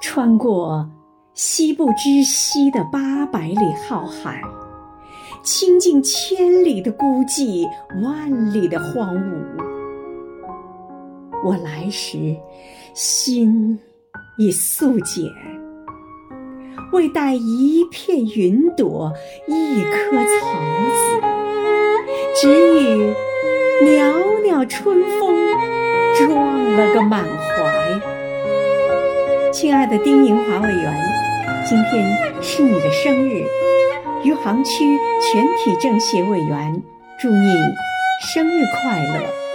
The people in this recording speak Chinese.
穿过西部之西的八百里浩瀚，倾尽千里的孤寂，万里的荒芜。我来时，心已素简，未带一片云朵，一颗草籽，只与袅袅春风撞了个满怀。亲爱的丁银华委员，今天是你的生日，余杭区全体政协委员祝你生日快乐！